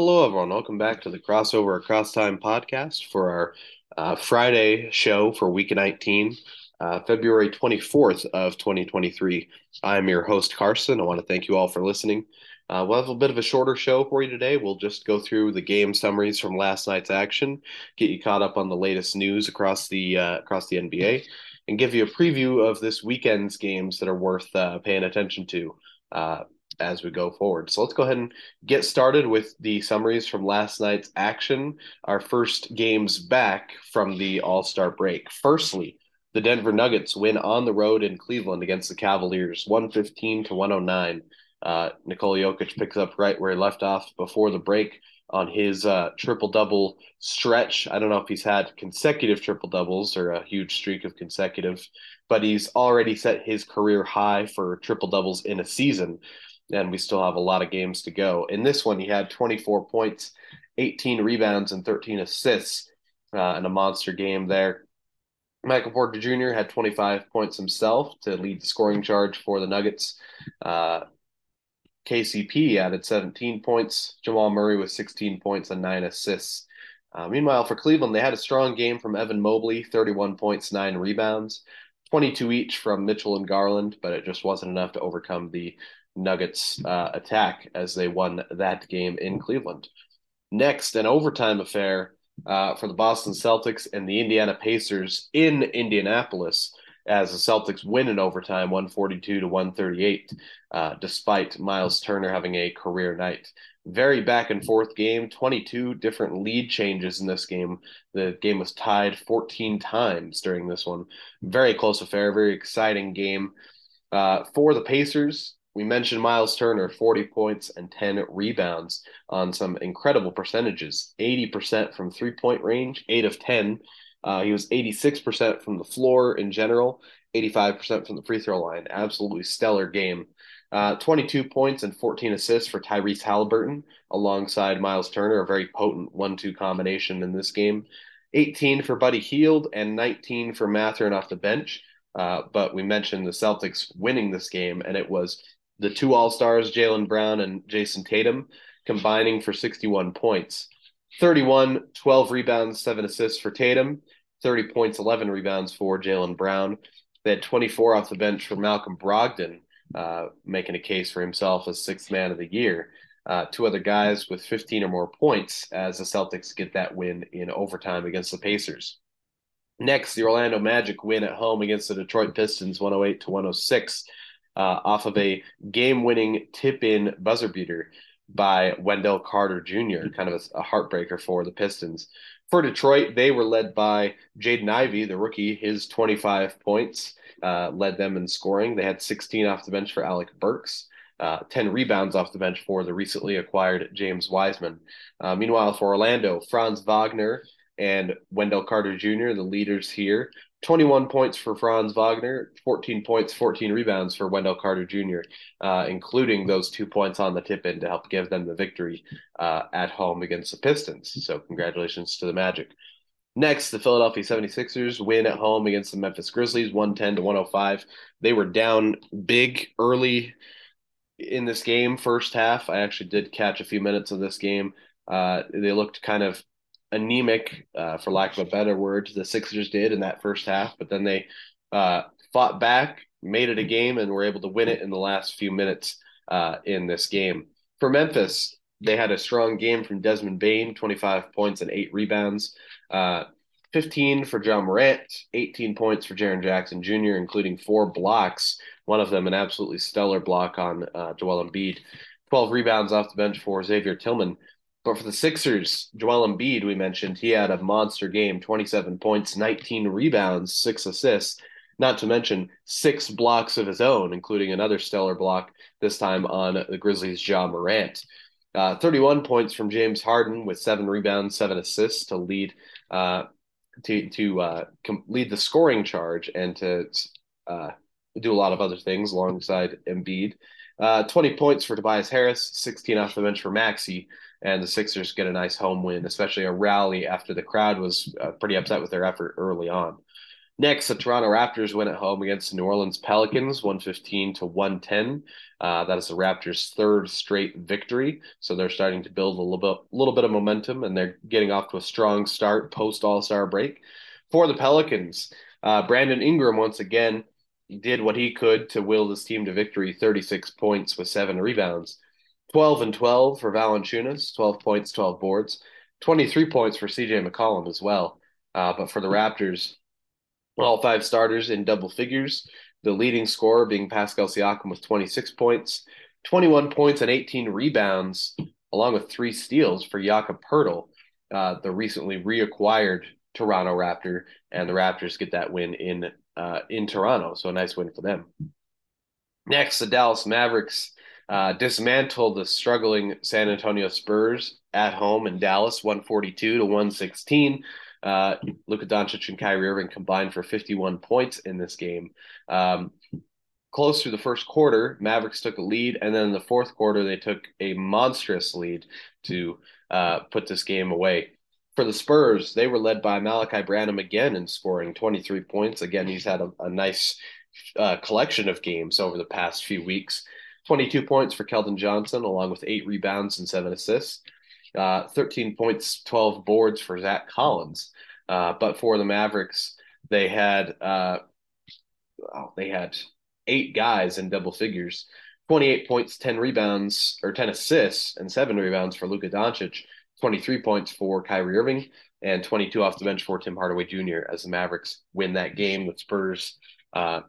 Hello, everyone. Welcome back to the Crossover Across Time podcast for our uh, Friday show for week 19, uh, February 24th of 2023. I'm your host, Karston. I want to thank you all for listening. Uh, we'll have a bit of a shorter show for you today. We'll just go through the game summaries from last night's action, get you caught up on the latest news across the uh, across the NBA, and give you a preview of this weekend's games that are worth uh, paying attention to. As we go forward. So let's go ahead and get started with the summaries from last night's action. Our first games back from the All Star break. Firstly, the Denver Nuggets win on the road in Cleveland against the Cavaliers, 115 to 109. Uh, Nikola Jokic picks up right where he left off before the break on his uh, triple double stretch. I don't know if he's had consecutive triple doubles or a huge streak of consecutive, but he's already set his career high for triple doubles in a season and we still have a lot of games to go. In this one, he had 24 points, 18 rebounds, and 13 assists uh, in a monster game there. Michael Porter Jr. had 25 points himself to lead the scoring charge for the Nuggets. Uh, KCP added 17 points. Jamal Murray with 16 points and nine assists. Uh, meanwhile, for Cleveland, they had a strong game from Evan Mobley, 31 points, nine rebounds, 22 each from Mitchell and Garland, but it just wasn't enough to overcome the Nuggets uh, attack as they won that game in Cleveland. Next, an overtime affair uh, for the Boston Celtics and the Indiana Pacers in Indianapolis as the Celtics win in overtime 142 to 138, uh, despite Miles Turner having a career night. Very back and forth game, 22 different lead changes in this game. The game was tied 14 times during this one. Very close affair, very exciting game. Uh, for the Pacers, we mentioned Miles Turner, 40 points and 10 rebounds on some incredible percentages 80% from three point range, 8 of 10. Uh, he was 86% from the floor in general, 85% from the free throw line. Absolutely stellar game. Uh, 22 points and 14 assists for Tyrese Halliburton alongside Miles Turner, a very potent one two combination in this game. 18 for Buddy Hield and 19 for Mathurin off the bench. Uh, but we mentioned the Celtics winning this game, and it was the two All Stars, Jaylen Brown and Jayson Tatum, combining for 61 points. 31, 12 rebounds, seven assists for Tatum, 30 points, 11 rebounds for Jaylen Brown. They had 24 off the bench for Malcolm Brogdon, uh, making a case for himself as sixth man of the year. Uh, two other guys with 15 or more points as the Celtics get that win in overtime against the Pacers. Next, the Orlando Magic win at home against the Detroit Pistons 108 to 106 uh, off of a game winning tip in buzzer beater by Wendell Carter Jr., kind of a, a, heartbreaker for the Pistons. For Detroit, they were led by Jaden Ivey, the rookie, his 25 points uh, led them in scoring. They had 16 off the bench for Alec Burks. Uh, 10 rebounds off the bench for the recently acquired James Wiseman. Uh, meanwhile, for Orlando, Franz Wagner and Wendell Carter Jr., the leaders here, 21 points for Franz Wagner, 14 points, 14 rebounds for Wendell Carter Jr., uh, including those two points on the tip in to help give them the victory uh, at home against the Pistons. So, congratulations to the Magic. Next, the Philadelphia 76ers win at home against the Memphis Grizzlies, 110 to 105. They were down big early in this game, first half. I actually did catch a few minutes of this game. Uh, they looked kind of anemic, uh, for lack of a better word, the Sixers did in that first half, but then they uh, fought back, made it a game, and were able to win it in the last few minutes uh, in this game. For Memphis, they had a strong game from Desmond Bane, 25 points and eight rebounds. Uh, 15 for Ja Morant, 18 points for Jaren Jackson Jr., including four blocks, one of them an absolutely stellar block on uh, Joel Embiid. 12 rebounds off the bench for Xavier Tillman. But for the Sixers, Joel Embiid, we mentioned, he had a monster game 27 points, 19 rebounds, six assists, not to mention six blocks of his own, including another stellar block, this time on the Grizzlies' Ja Morant. Uh, 31 points from James Harden with seven rebounds, seven assists to lead uh, to to uh, com- lead the scoring charge and to uh, do a lot of other things alongside Embiid. Uh, 20 points for Tobias Harris, 16 off the bench for Maxey, and the Sixers get a nice home win, especially a rally after the crowd was uh, pretty upset with their effort early on. Next, the Toronto Raptors win at home against the New Orleans Pelicans, 115 to 110. Uh, that is the Raptors' third straight victory. So they're starting to build a little bit, little bit of momentum, and they're getting off to a strong start post All Star break. For the Pelicans, uh, Brandon Ingram once again did what he could to will this team to victory 36 points with seven rebounds. 12 and 12 for Valanciunas, 12 points, 12 boards, 23 points for CJ McCollum as well. Uh, but for the Raptors, all five starters in double figures. The leading scorer being Pascal Siakam with 26 points, 21 points and 18 rebounds, along with three steals for Jakob Poeltl, uh, the recently reacquired Toronto Raptor, and the Raptors get that win in uh, in Toronto. So a nice win for them. Next, the Dallas Mavericks uh, dismantled the struggling San Antonio Spurs at home in Dallas, 142 to 116. Uh, Luka Doncic and Kyrie Irving combined for 51 points in this game. Um, close to the first quarter, Mavericks took a lead, and then in the fourth quarter, they took a monstrous lead to uh, put this game away. For the Spurs, they were led by Malaki Branham again in scoring 23 points. Again, he's had a, a nice uh, collection of games over the past few weeks. 22 points for Keldon Johnson, along with eight rebounds and seven assists uh, 13 points, 12 boards for Zach Collins. Uh, but for the Mavericks, they had uh, they had eight guys in double figures, 28 points, 10 rebounds or 10 assists, and seven rebounds for Luka Doncic, 23 points for Kyrie Irving, and 22 off the bench for Tim Hardaway Jr. as the Mavericks win that game. The Spurs uh,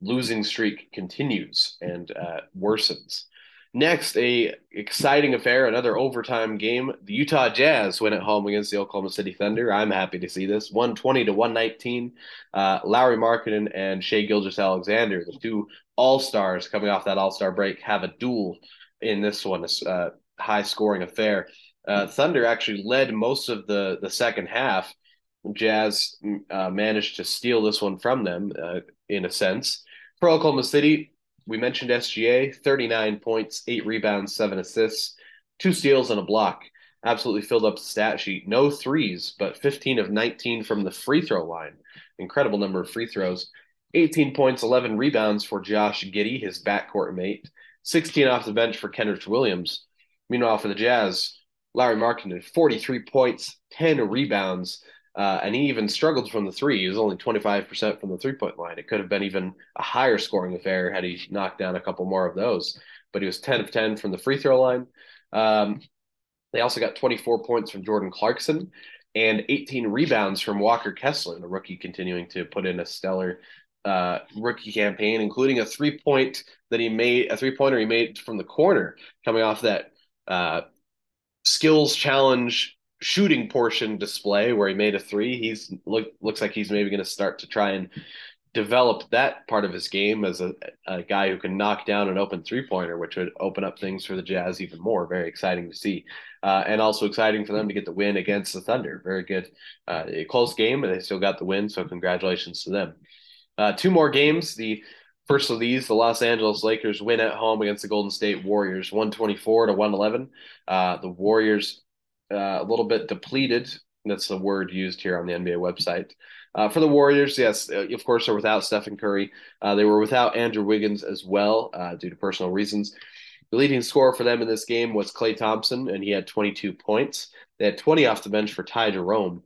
losing streak continues and uh, worsens. Next, a exciting affair, another overtime game. The Utah Jazz win at home against the Oklahoma City Thunder. I'm happy to see this. 120 to 119. Uh, Lauri Markkanen and Shai Gilgeous-Alexander, the two All Stars coming off that All Star break, have a duel in this one, a uh, high scoring affair. Uh, Thunder actually led most of the the second half. Jazz uh, managed to steal this one from them uh, in a sense. For Oklahoma City, we mentioned SGA, 39 points, eight rebounds, seven assists, two steals, and a block. Absolutely filled up the stat sheet. No threes, but 15 of 19 from the free throw line. Incredible number of free throws. 18 points, 11 rebounds for Josh Giddey, his backcourt mate. 16 off the bench for Kenrich Williams. Meanwhile, for the Jazz, Lauri Markkanen, 43 points, 10 rebounds, uh, and he even struggled from the three. He was only 25% from the three point line. It could have been even a higher scoring affair had he knocked down a couple more of those. But he was 10 of 10 from the free throw line. Um, they also got 24 points from Jordan Clarkson and 18 rebounds from Walker Kessler, the rookie continuing to put in a stellar uh, rookie campaign, including a three point that he made, a three pointer he made from the corner coming off that uh, skills challenge shooting portion display where he made a three. He's look looks like he's maybe going to start to try and develop that part of his game as a, a guy who can knock down an open three pointer, which would open up things for the Jazz even more. Very exciting to see, uh, and also exciting for them to get the win against the Thunder. Very good, uh, a close game, and they still got the win. So congratulations to them. Uh, two more games. The First of these, the Los Angeles Lakers win at home against the Golden State Warriors, 124 to 111. Uh, the Warriors uh, a little bit depleted. That's the word used here on the NBA website. Uh, for the Warriors, yes, uh, of course, they're without Stephen Curry. Uh, they were without Andrew Wiggins as well uh, due to personal reasons. The leading scorer for them in this game was Klay Thompson, and he had 22 points. They had 20 off the bench for Ty Jerome,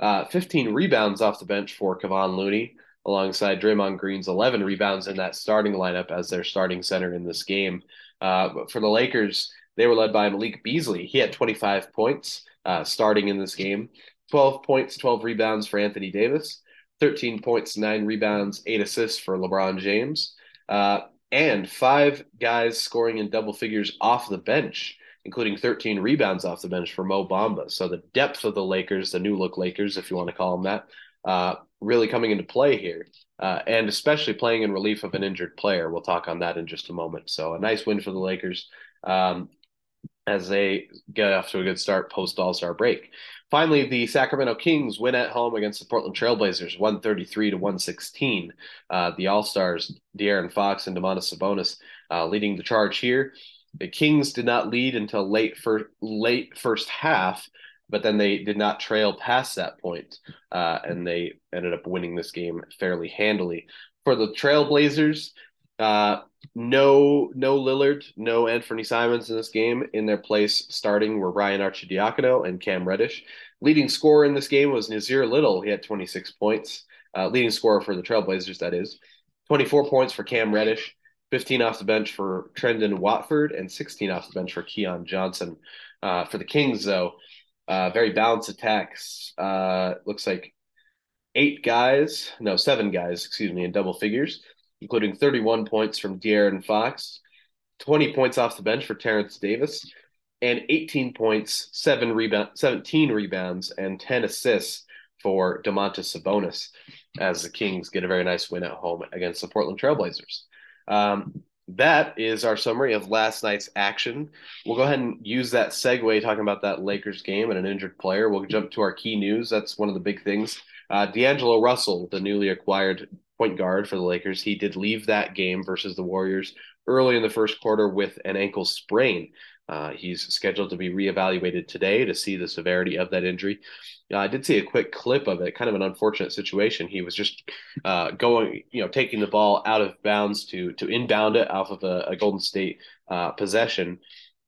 uh, 15 rebounds off the bench for Kevon Looney, alongside Draymond Green's 11 rebounds in that starting lineup as their starting center in this game. but for the Lakers, they were led by Malik Beasley. He had 25 points uh, starting in this game, 12 points, 12 rebounds for Anthony Davis, 13 points, nine rebounds, eight assists for LeBron James, uh, and five guys scoring in double figures off the bench, including 13 rebounds off the bench for Mo Bamba. So the depth of the Lakers, the new look Lakers, if you want to call them that, uh, really coming into play here, uh, and especially playing in relief of an injured player. We'll talk on that in just a moment. So a nice win for the Lakers. Um, as they get off to a good start post All Star break. Finally, the Sacramento Kings win at home against the Portland Trailblazers, 133 to 116. Uh, the All Stars, De'Aaron Fox and Domantas Sabonis, uh, leading the charge here. The Kings did not lead until late for late first half, but then they did not trail past that point, uh, and they ended up winning this game fairly handily. For the Trailblazers, uh, no, no Lillard, no Anthony Simons in this game. In their place, starting were Ryan Arcidiacono and Cam Reddish. Leading scorer in this game was Nassir Little. He had 26 points. Uh, leading scorer for the Trailblazers, that is. 24 points for Cam Reddish, 15 off the bench for Trendon Watford, and 16 off the bench for Keon Johnson. Uh, for the Kings, though, uh, very balanced attacks. Uh, looks like eight guys, no, seven guys, excuse me, in double figures, including 31 points from De'Aaron Fox, 20 points off the bench for Terence Davis, and 18 points, seven rebound, 17 rebounds, and 10 assists for Domantas Sabonis as the Kings get a very nice win at home against the Portland Trailblazers. Um, that is our summary of last night's action. We'll go ahead and use that segue talking about that Lakers game and an injured player. We'll jump to our key news. That's one of the big things. Uh, D'Angelo Russell, the newly acquired point guard for the Lakers, he did leave that game versus the Warriors early in the first quarter with an ankle sprain. Uh, he's scheduled to be reevaluated today to see the severity of that injury. Uh, I did see a quick clip of it, kind of an unfortunate situation. He was just uh, going, you know, taking the ball out of bounds to to inbound it off of a, a Golden State uh, possession,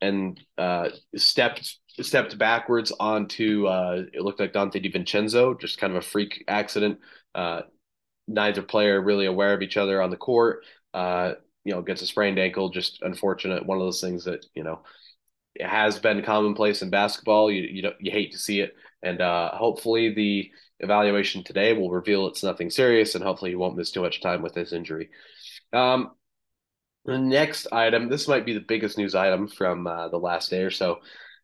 and uh, stepped stepped backwards onto uh, it looked like Donte DiVincenzo, just kind of a freak accident. Neither player really aware of each other on the court. you know, gets a sprained ankle, just unfortunate. One of those things that you know it has been commonplace in basketball. You you you hate to see it, and uh, hopefully the evaluation today will reveal it's nothing serious, and hopefully he won't miss too much time with this injury. Um, the next item, this might be the biggest news item from uh, the last day or so.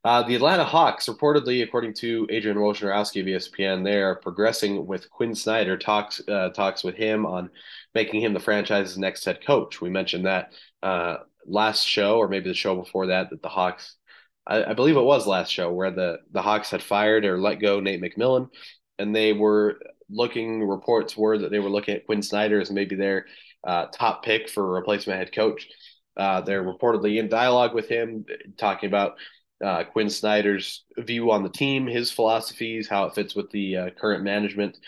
Uh, the Atlanta Hawks, reportedly, according to Adrian Wojnarowski of ESPN, they are progressing with Quin Snyder. Talks uh, talks with him on making him the franchise's next head coach. We mentioned that uh, last show, or maybe the show before that, that the Hawks, I, I, believe it was last show, where the the Hawks had fired or let go Nate McMillan, and they were looking. Reports were that they were looking at Quin Snyder as maybe their uh, top pick for replacement head coach. Uh, they're reportedly in dialogue with him, talking about uh, Quin Snyder's view on the team, his philosophies, how it fits with the uh, current management,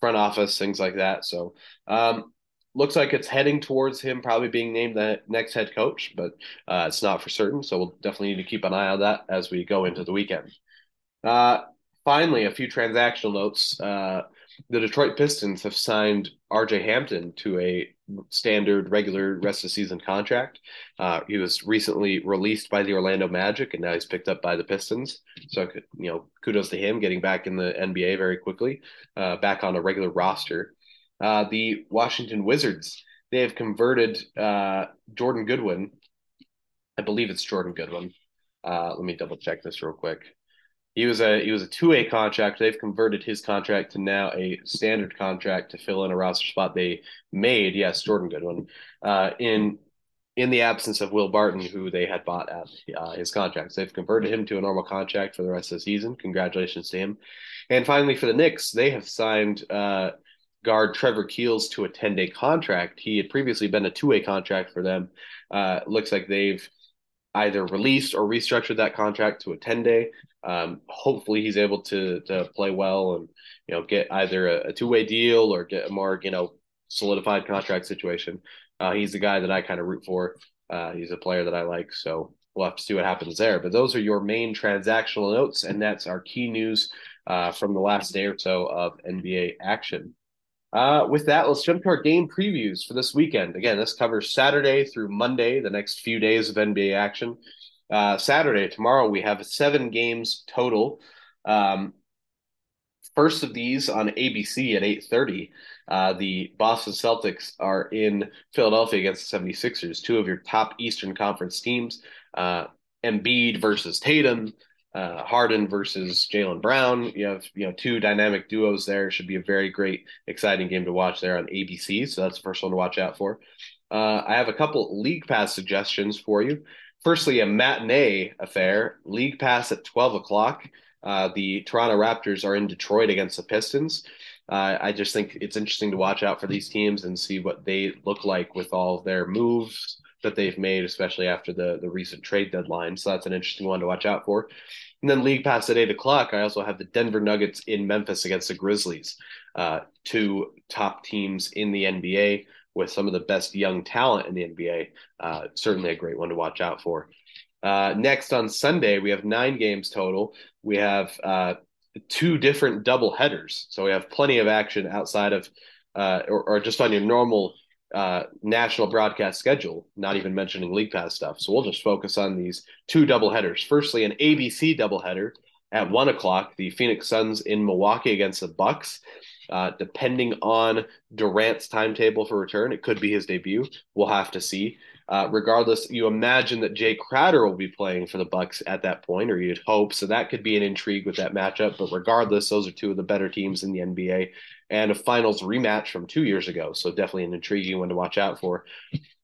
front office, things like that. So um, looks like it's heading towards him probably being named the next head coach, but uh, it's not for certain. So we'll definitely need to keep an eye on that as we go into the weekend. Uh, finally, a few transactional notes. The Detroit Pistons have signed RJ Hampton to a standard regular rest of season contract. Uh, he was recently released by the Orlando Magic and now he's picked up by the Pistons. So, you know, kudos to him getting back in the NBA very quickly, uh, back on a regular roster. Uh, the Washington Wizards, they have converted uh, Jordan Goodwin. I believe it's Jordan Goodwin. Uh, let me double check this real quick. He was a he was a two way contract. They've converted his contract to now a standard contract to fill in a roster spot they made. Yes, Jordan Goodwin. Uh, in in the absence of Will Barton, who they had bought at uh, his contracts, they've converted him to a normal contract for the rest of the season. Congratulations to him. And finally, for the Knicks, they have signed uh, guard Trevor Keels to a 10 day contract. He had previously been a two way contract for them. Uh, looks like they've either released or restructured that contract to a 10 day. Um, hopefully he's able to, to play well and, you know, get either a, a two way deal or get a more, you know, solidified contract situation. Uh, he's the guy that I kind of root for. Uh, he's a player that I like. So we'll have to see what happens there. But those are your main transactional notes, and that's our key news uh, from the last day or so of NBA action. Uh, with that, let's jump to our game previews for this weekend. Again, this covers Saturday through Monday, the next few days of NBA action. Uh, Saturday, tomorrow, we have seven games total. Um, first of these on ABC at 8.30. Uh, the Boston Celtics are in Philadelphia against the 76ers, two of your top Eastern Conference teams. Uh, Embiid versus Tatum, uh, Harden versus Jaylen Brown. You have you know two dynamic duos there. It should be a very great, exciting game to watch there on ABC. So that's the first one to watch out for. Uh, I have a couple league pass suggestions for you. Firstly, a matinee affair, league pass at twelve o'clock. Uh, the Toronto Raptors are in Detroit against the Pistons. Uh, I just think it's interesting to watch out for these teams and see what they look like with all their moves that they've made, especially after the the recent trade deadline. So that's an interesting one to watch out for. And then League Pass at eight o'clock, I also have the Denver Nuggets in Memphis against the Grizzlies, uh, two top teams in the NBA with some of the best young talent in the NBA. Uh, certainly a great one to watch out for. Uh, next on Sunday, we have nine games total. We have uh, two different double headers, so we have plenty of action outside of uh, or, or, just on your normal uh, national broadcast schedule, not even mentioning League Pass stuff. So we'll just focus on these two double headers. Firstly, an ABC doubleheader at one o'clock, the Phoenix Suns in Milwaukee against the Bucks. Uh, depending on Durant's timetable for return, it could be his debut. We'll have to see. Uh, regardless, you imagine that Jae Crowder will be playing for the Bucks at that point, or you'd hope. So that could be an intrigue with that matchup. But regardless, those are two of the better teams in the NBA, and a finals rematch from two years ago. So definitely an intriguing one to watch out for.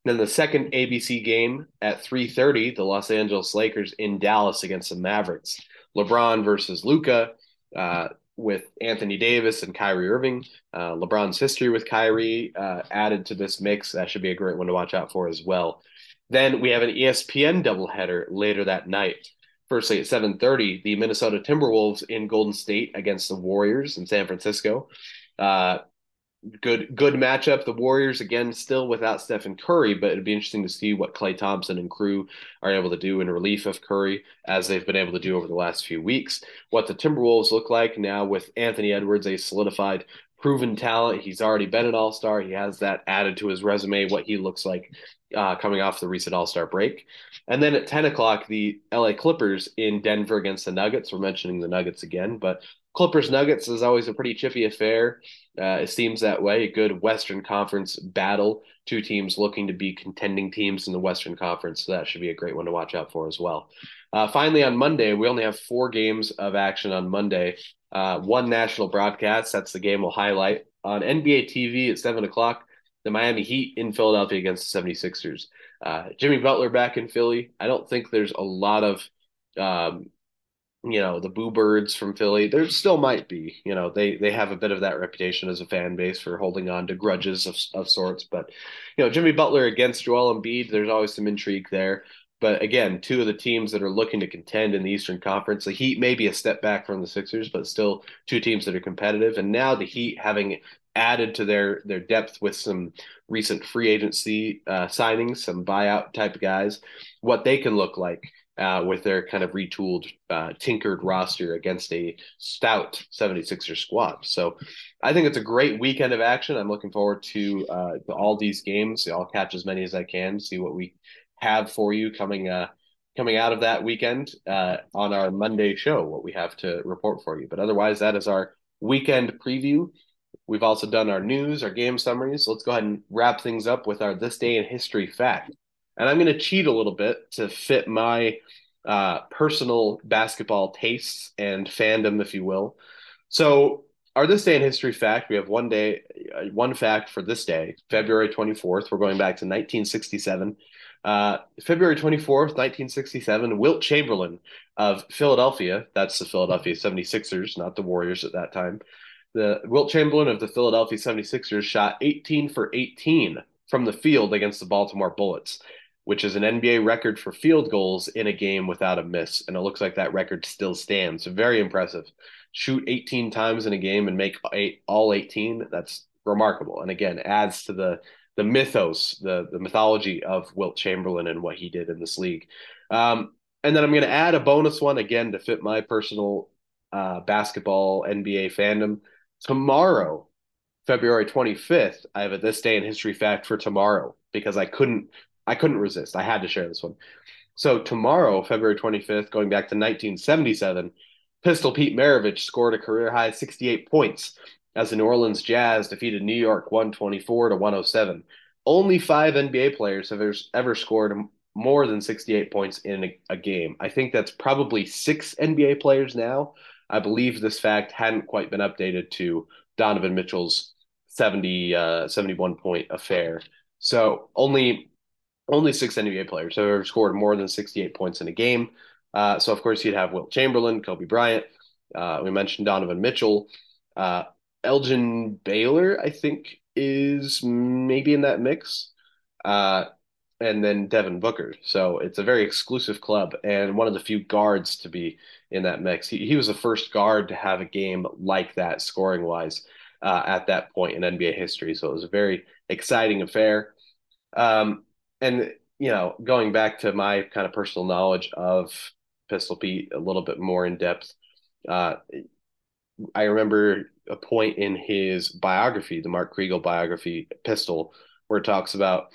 Then the second ABC game at 3:30, the Los Angeles Lakers in Dallas against the Mavericks. LeBron versus Luka. Uh, with Anthony Davis and Kyrie Irving. Uh, LeBron's history with Kyrie uh, added to this mix. That should be a great one to watch out for as well. Then we have an ESPN doubleheader later that night. Firstly, at 7:30, the Minnesota Timberwolves in Golden State against the Warriors in San Francisco. Uh, good good matchup. The Warriors again still without Stephen Curry, but it'd be interesting to see what Klay Thompson and crew are able to do in relief of Curry as they've been able to do over the last few weeks. What the Timberwolves look like now with Anthony Edwards, a solidified proven talent. He's already been an all-star. He has that added to his resume, what he looks like uh, coming off the recent all-star break. And then at 10 o'clock, the LA Clippers in Denver against the Nuggets. We're mentioning the Nuggets again, but Clippers Nuggets is always a pretty chippy affair. Uh, it seems that way. A good Western Conference battle. Two teams looking to be contending teams in the Western Conference. So that should be a great one to watch out for as well. Uh, finally, on Monday, we only have four games of action on Monday. Uh, one national broadcast. That's the game we'll highlight. On NBA TV at 7 o'clock, the Miami Heat in Philadelphia against the 76ers. Uh, Jimmy Butler back in Philly. I don't think there's a lot of um, you know the boo birds from Philly. There still might be, you know, they they have a bit of that reputation as a fan base for holding on to grudges of of sorts. But you know, Jimmy Butler against Joel Embiid, there's always some intrigue there. But again, two of the teams that are looking to contend in the Eastern Conference, the Heat may be a step back from the Sixers, but still two teams that are competitive. And now the Heat having added to their their depth with some recent free agency uh, signings, some buyout type guys, what they can look like uh, with their kind of retooled, uh, tinkered roster against a stout 76er squad. So I think it's a great weekend of action. I'm looking forward to, uh, all these games. I'll catch as many as I can, see what we have for you coming uh, coming out of that weekend uh, on our Monday show, what we have to report for you. But otherwise, that is our weekend preview. We've also done our news, our game summaries. Let's go ahead and wrap things up with our This Day in History fact and I'm going to cheat a little bit to fit my uh, personal basketball tastes and fandom, if you will. So, our this day in history fact, we have one day, uh, one fact for this day, February 24th. We're going back to 1967. Uh, February 24th, 1967, Wilt Chamberlain of Philadelphia, that's the Philadelphia 76ers, not the Warriors at that time. The Wilt Chamberlain of the Philadelphia 76ers shot 18 for 18 from the field against the Baltimore Bullets which is an NBA record for field goals in a game without a miss. And it looks like that record still stands. Very impressive. Shoot 18 times in a game and make eight, all 18. That's remarkable. And again, adds to the the mythos, the the mythology of Wilt Chamberlain and what he did in this league. Um, and then I'm going to add a bonus one again to fit my personal uh, basketball NBA fandom. Tomorrow, February 25th, I have a this day in history fact for tomorrow because I couldn't I couldn't resist. I had to share this one. So tomorrow, February 25th, going back to 1977, Pistol Pete Maravich scored a career high 68 points as the New Orleans Jazz defeated New York 124 to 107. Only five NBA players have ever, scored more than 68 points in a, a, game. I think that's probably six NBA players now. I believe this fact hadn't quite been updated to Donovan Mitchell's 70 uh, 71 point affair. So only only six NBA players have ever scored more than 68 points in a game. Uh, so, of course, you'd have Wilt Chamberlain, Kobe Bryant. Uh, we mentioned Donovan Mitchell. Uh, Elgin Baylor, I think, is maybe in that mix. Uh, and then Devin Booker. So it's a very exclusive club and one of the few guards to be in that mix. He, he was the first guard to have a game like that scoring wise uh, at that point in NBA history. So it was a very exciting affair. Um, and, you know, going back to my kind of personal knowledge of Pistol Pete a little bit more in depth, uh, I remember a point in his biography, the Mark Kriegel biography, Pistol, where it talks about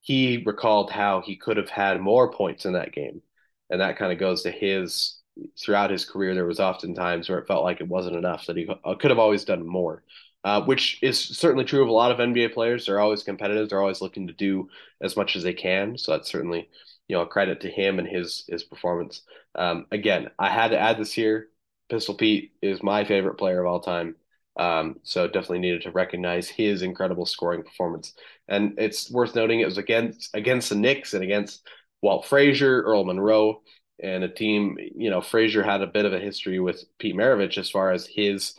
he recalled how he could have had more points in that game. And that kind of goes to his throughout his career, there was often times where it felt like it wasn't enough, that he could have always done more, uh, which is certainly true of a lot of NBA players. They're always competitive. They're always looking to do as much as they can. So that's certainly, you know, a credit to him and his his performance. Um, again, I had to add this here. Pistol Pete is my favorite player of all time. Um, so definitely needed to recognize his incredible scoring performance. And it's worth noting it was against against the Knicks and against Walt Frazier, Earl Monroe, and a team. You know, Frazier had a bit of a history with Pete Maravich as far as his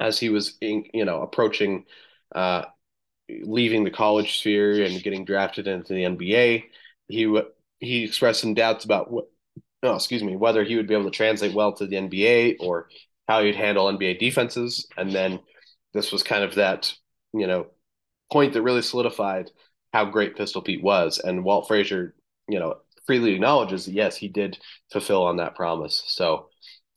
as he was in, you know approaching uh, leaving the college sphere and getting drafted into the NBA. He he expressed some doubts about what oh, excuse me, whether he would be able to translate well to the NBA or how he'd handle NBA defenses. And then this was kind of that, you know, point that really solidified how great Pistol Pete was. And Walt Frazier, you know, freely acknowledges that yes, he did fulfill on that promise. So,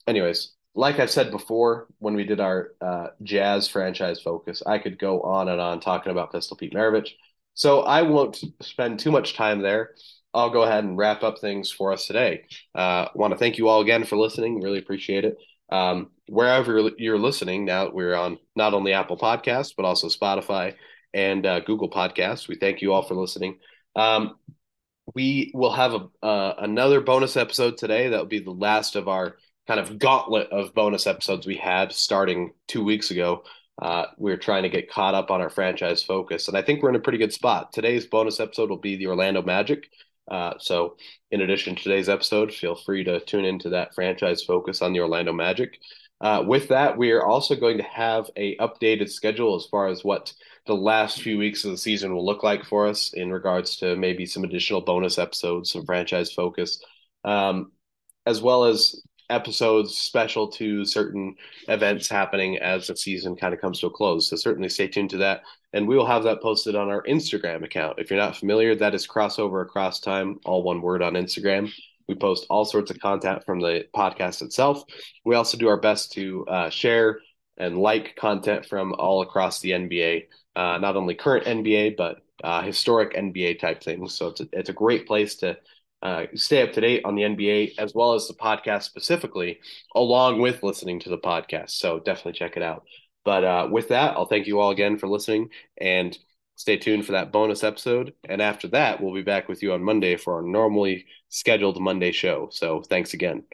anyways, like I've said before, when we did our uh, Jazz franchise focus, I could go on and on talking about Pistol Pete Maravich. So I won't spend too much time there. I'll go ahead and wrap up things for us today. Uh, want to thank you all again for listening. Really appreciate it. Um, wherever you're listening, now we're on not only Apple Podcasts, but also Spotify and uh, Google Podcasts. We thank you all for listening. Um, we will have a, uh, another bonus episode today. That will be the last of our kind of gauntlet of bonus episodes we had starting two weeks ago. Uh, we're trying to get caught up on our franchise focus, and I think we're in a pretty good spot. Today's bonus episode will be the Orlando Magic. Uh, so, in addition to today's episode, feel free to tune into that franchise focus on the Orlando Magic. Uh, with that, we are also going to have a updated schedule as far as what the last few weeks of the season will look like for us in regards to maybe some additional bonus episodes, some franchise focus, um, as well as episodes special to certain events happening as the season kind of comes to a close. So certainly stay tuned to that. And we will have that posted on our Instagram account. If you're not familiar, that is crossover across time, all one word on Instagram. We post all sorts of content from the podcast itself. We also do our best to uh, share and like content from all across the NBA, uh, not only current NBA, but uh, historic NBA type things. So it's a, it's a great place to uh, stay up to date on the NBA as well as the podcast specifically, along with listening to the podcast. So definitely check it out. But uh, with that, I'll thank you all again for listening and stay tuned for that bonus episode. And after that, we'll be back with you on Monday for our normally scheduled Monday show. So thanks again.